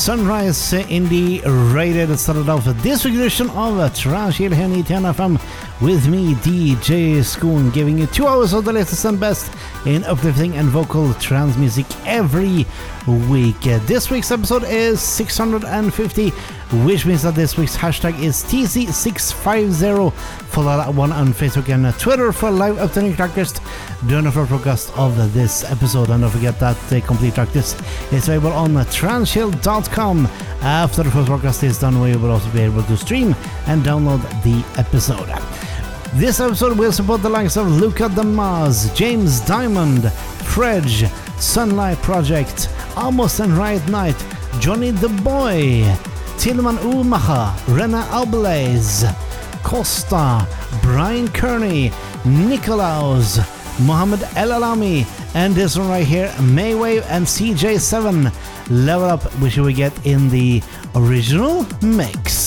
Sunrise eh, Indie Rated started off this edition of Trash here in FM with me, DJ Schoon, giving you two hours of the latest and best in uplifting and vocal trance music every week. Uh, this week's episode is 650 which means that this week's hashtag is TC650. Follow that one on Facebook and Twitter for live updating track list during the broadcast of this episode. And don't forget that the complete track list is available on transhill.com. After the first broadcast is done, we will also be able to stream and download the episode. This episode will support the likes of Luca Damas, James Dymond, Fredge, Sunlight Project, Almost and Riot Night, Johnny the Boy, Tilman Umaha, Rena Albalaise, Costa, Brian Kearney, Nikolaus, Mohammed El Alami, and this one right here, Maywave and CJ7. Level up, which we get in the original mix.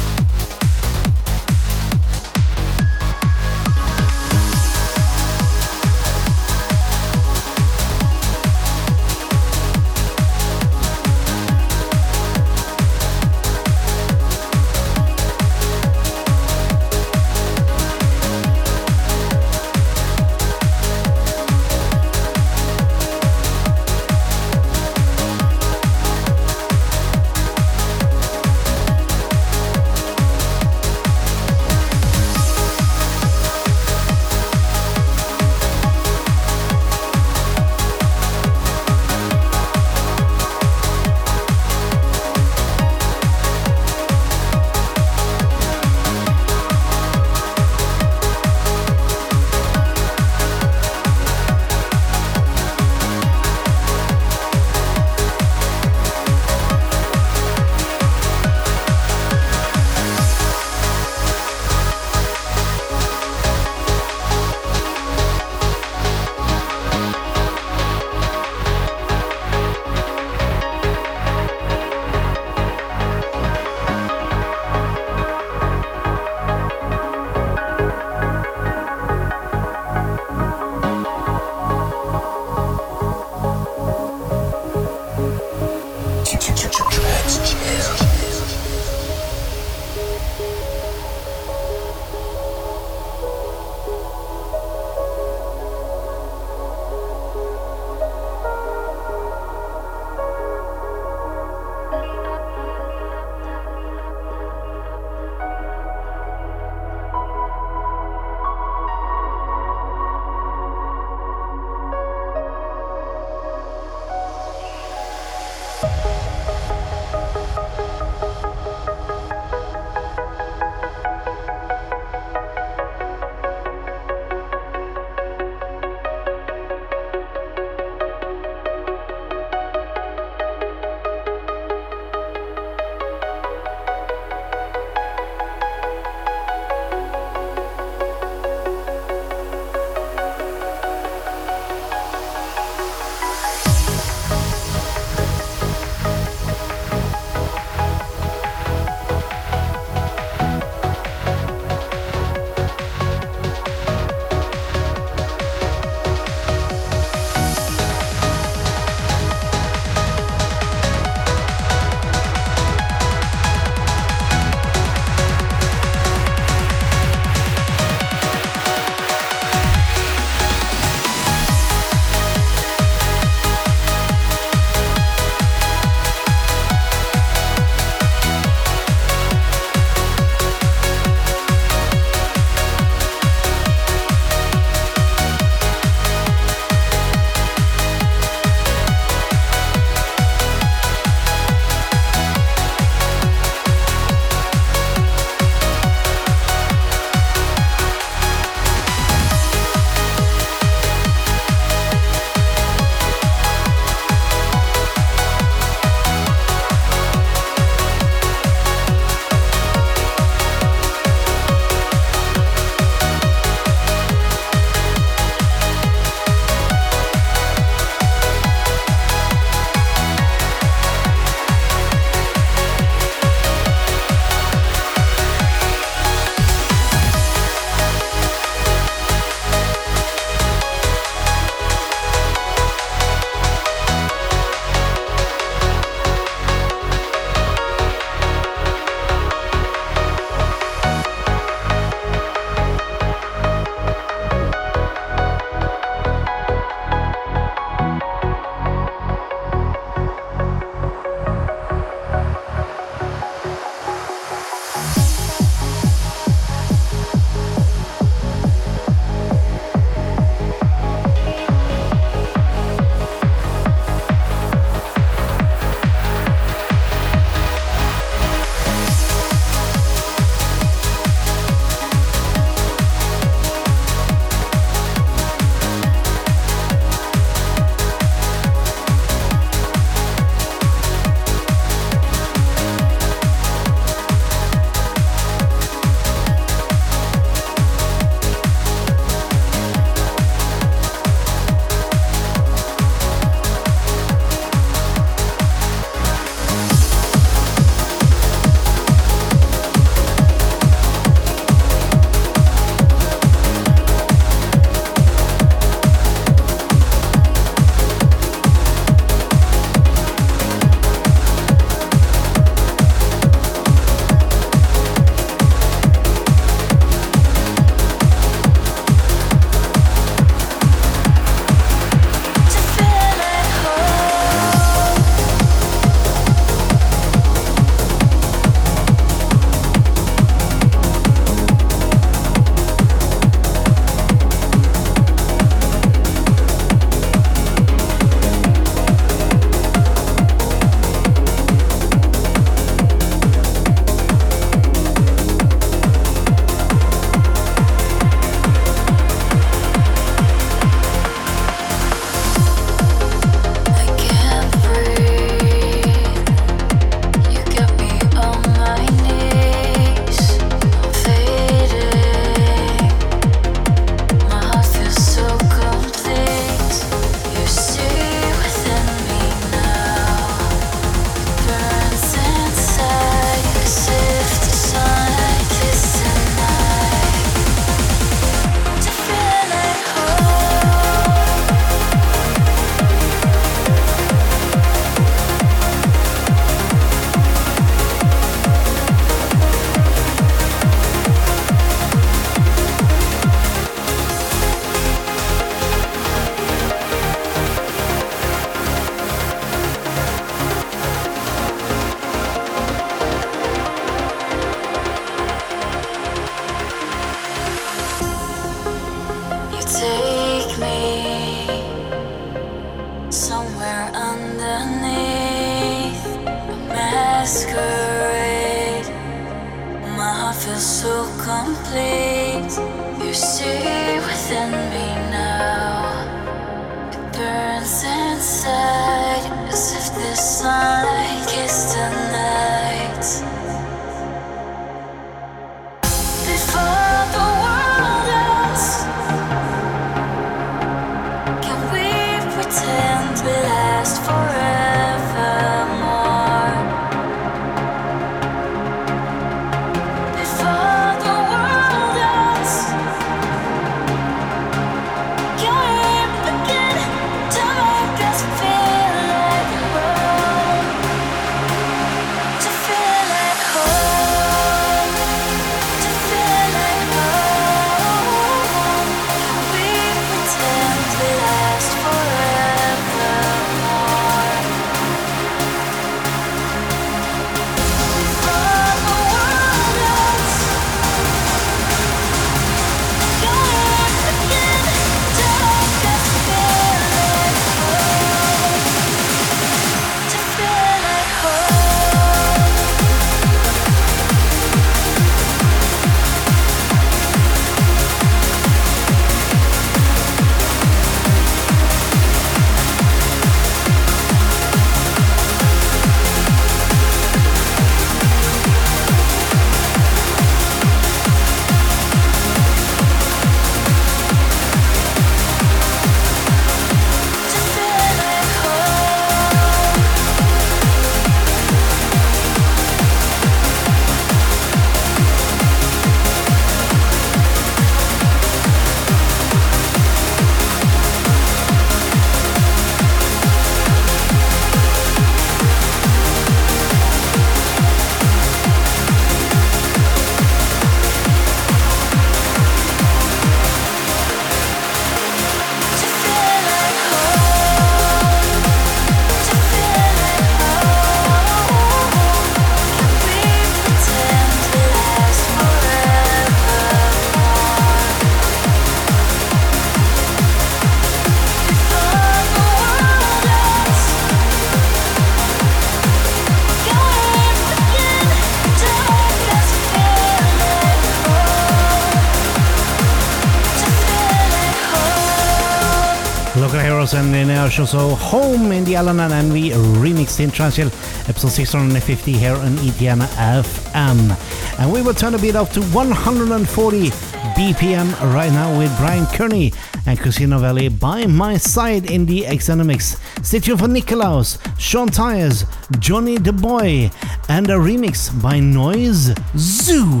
So Home in the Alan and Envy remixed in Transhill, episode 650 here on ETN FM. And we will turn a bit up to 140 BPM right now with Brian Kearney and Casino Valley by my side in the Exenomics. Stay tuned for Nikolaus, Sean Tyas, Johnny the Boy, and a remix by Noise Zoo.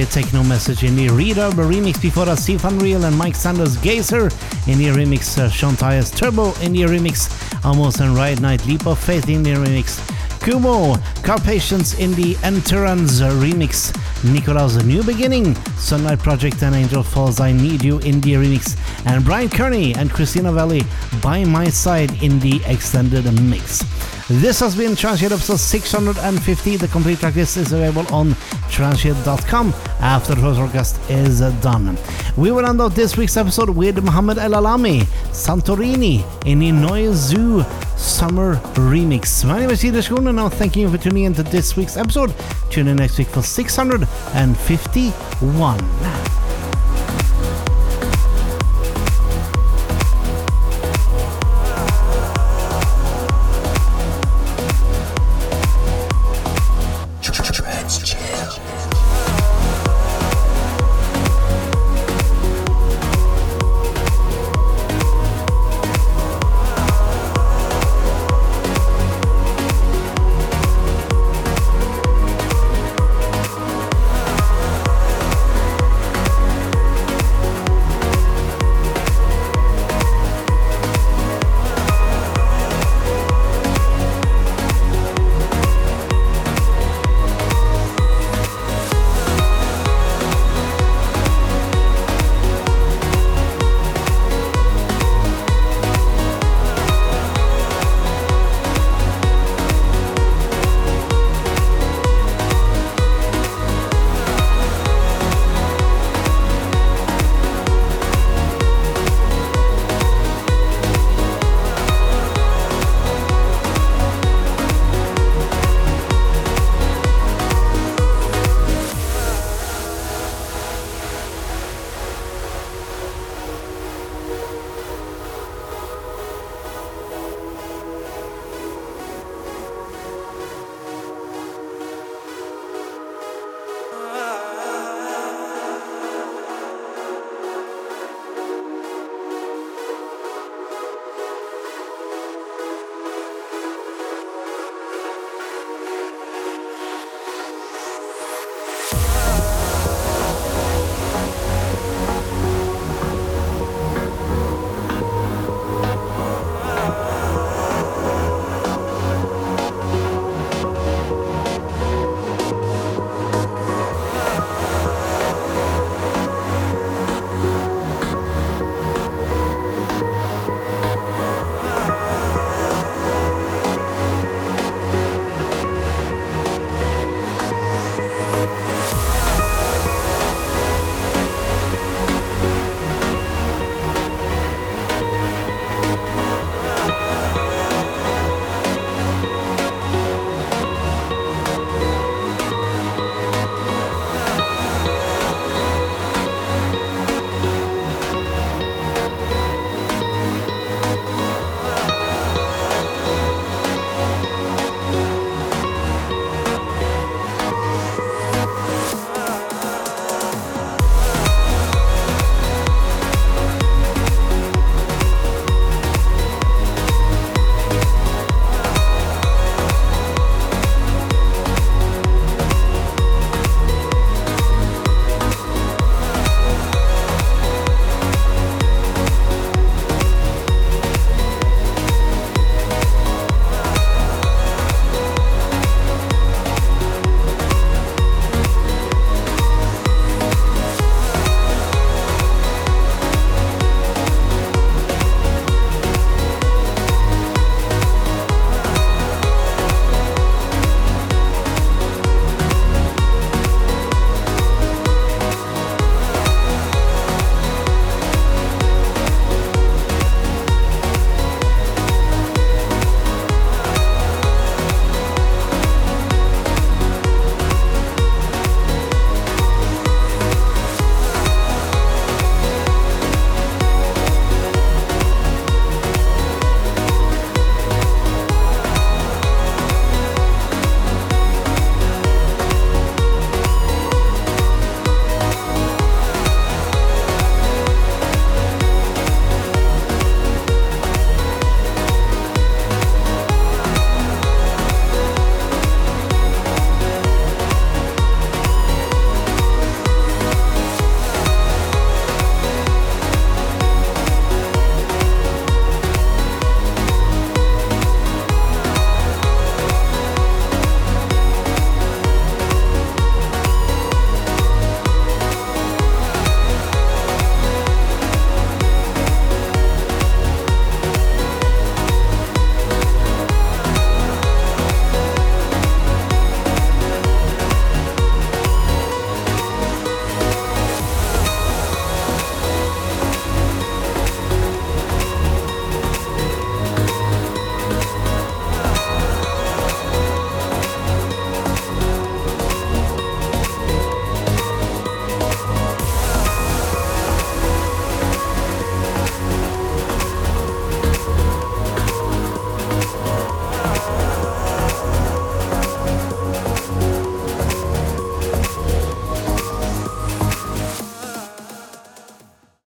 Boy, Techno Message in the Reverb remix before that Steve Unreal and Mike Sanders Gazer in the remix, uh, Sean Tyas Turbo in the remix, Almost and Riot Night Leap of Faith in the remix, Kumo, Car Patience in the Entrance remix, Nicolaus New Beginning, Sunlight Project and Angel Falls I Need You in the remix, and Bryan Kearney and Christina Novelli by my side in the extended mix. This has been Transshade episode 650. The complete track list is available on after the broadcast is done. We will end out this week's episode with Mhammed El Alami, Santorini in the Zoo Summer Remix. My name is Ida Schoen and now thank you for tuning in to this week's episode. Tune in next week for 651.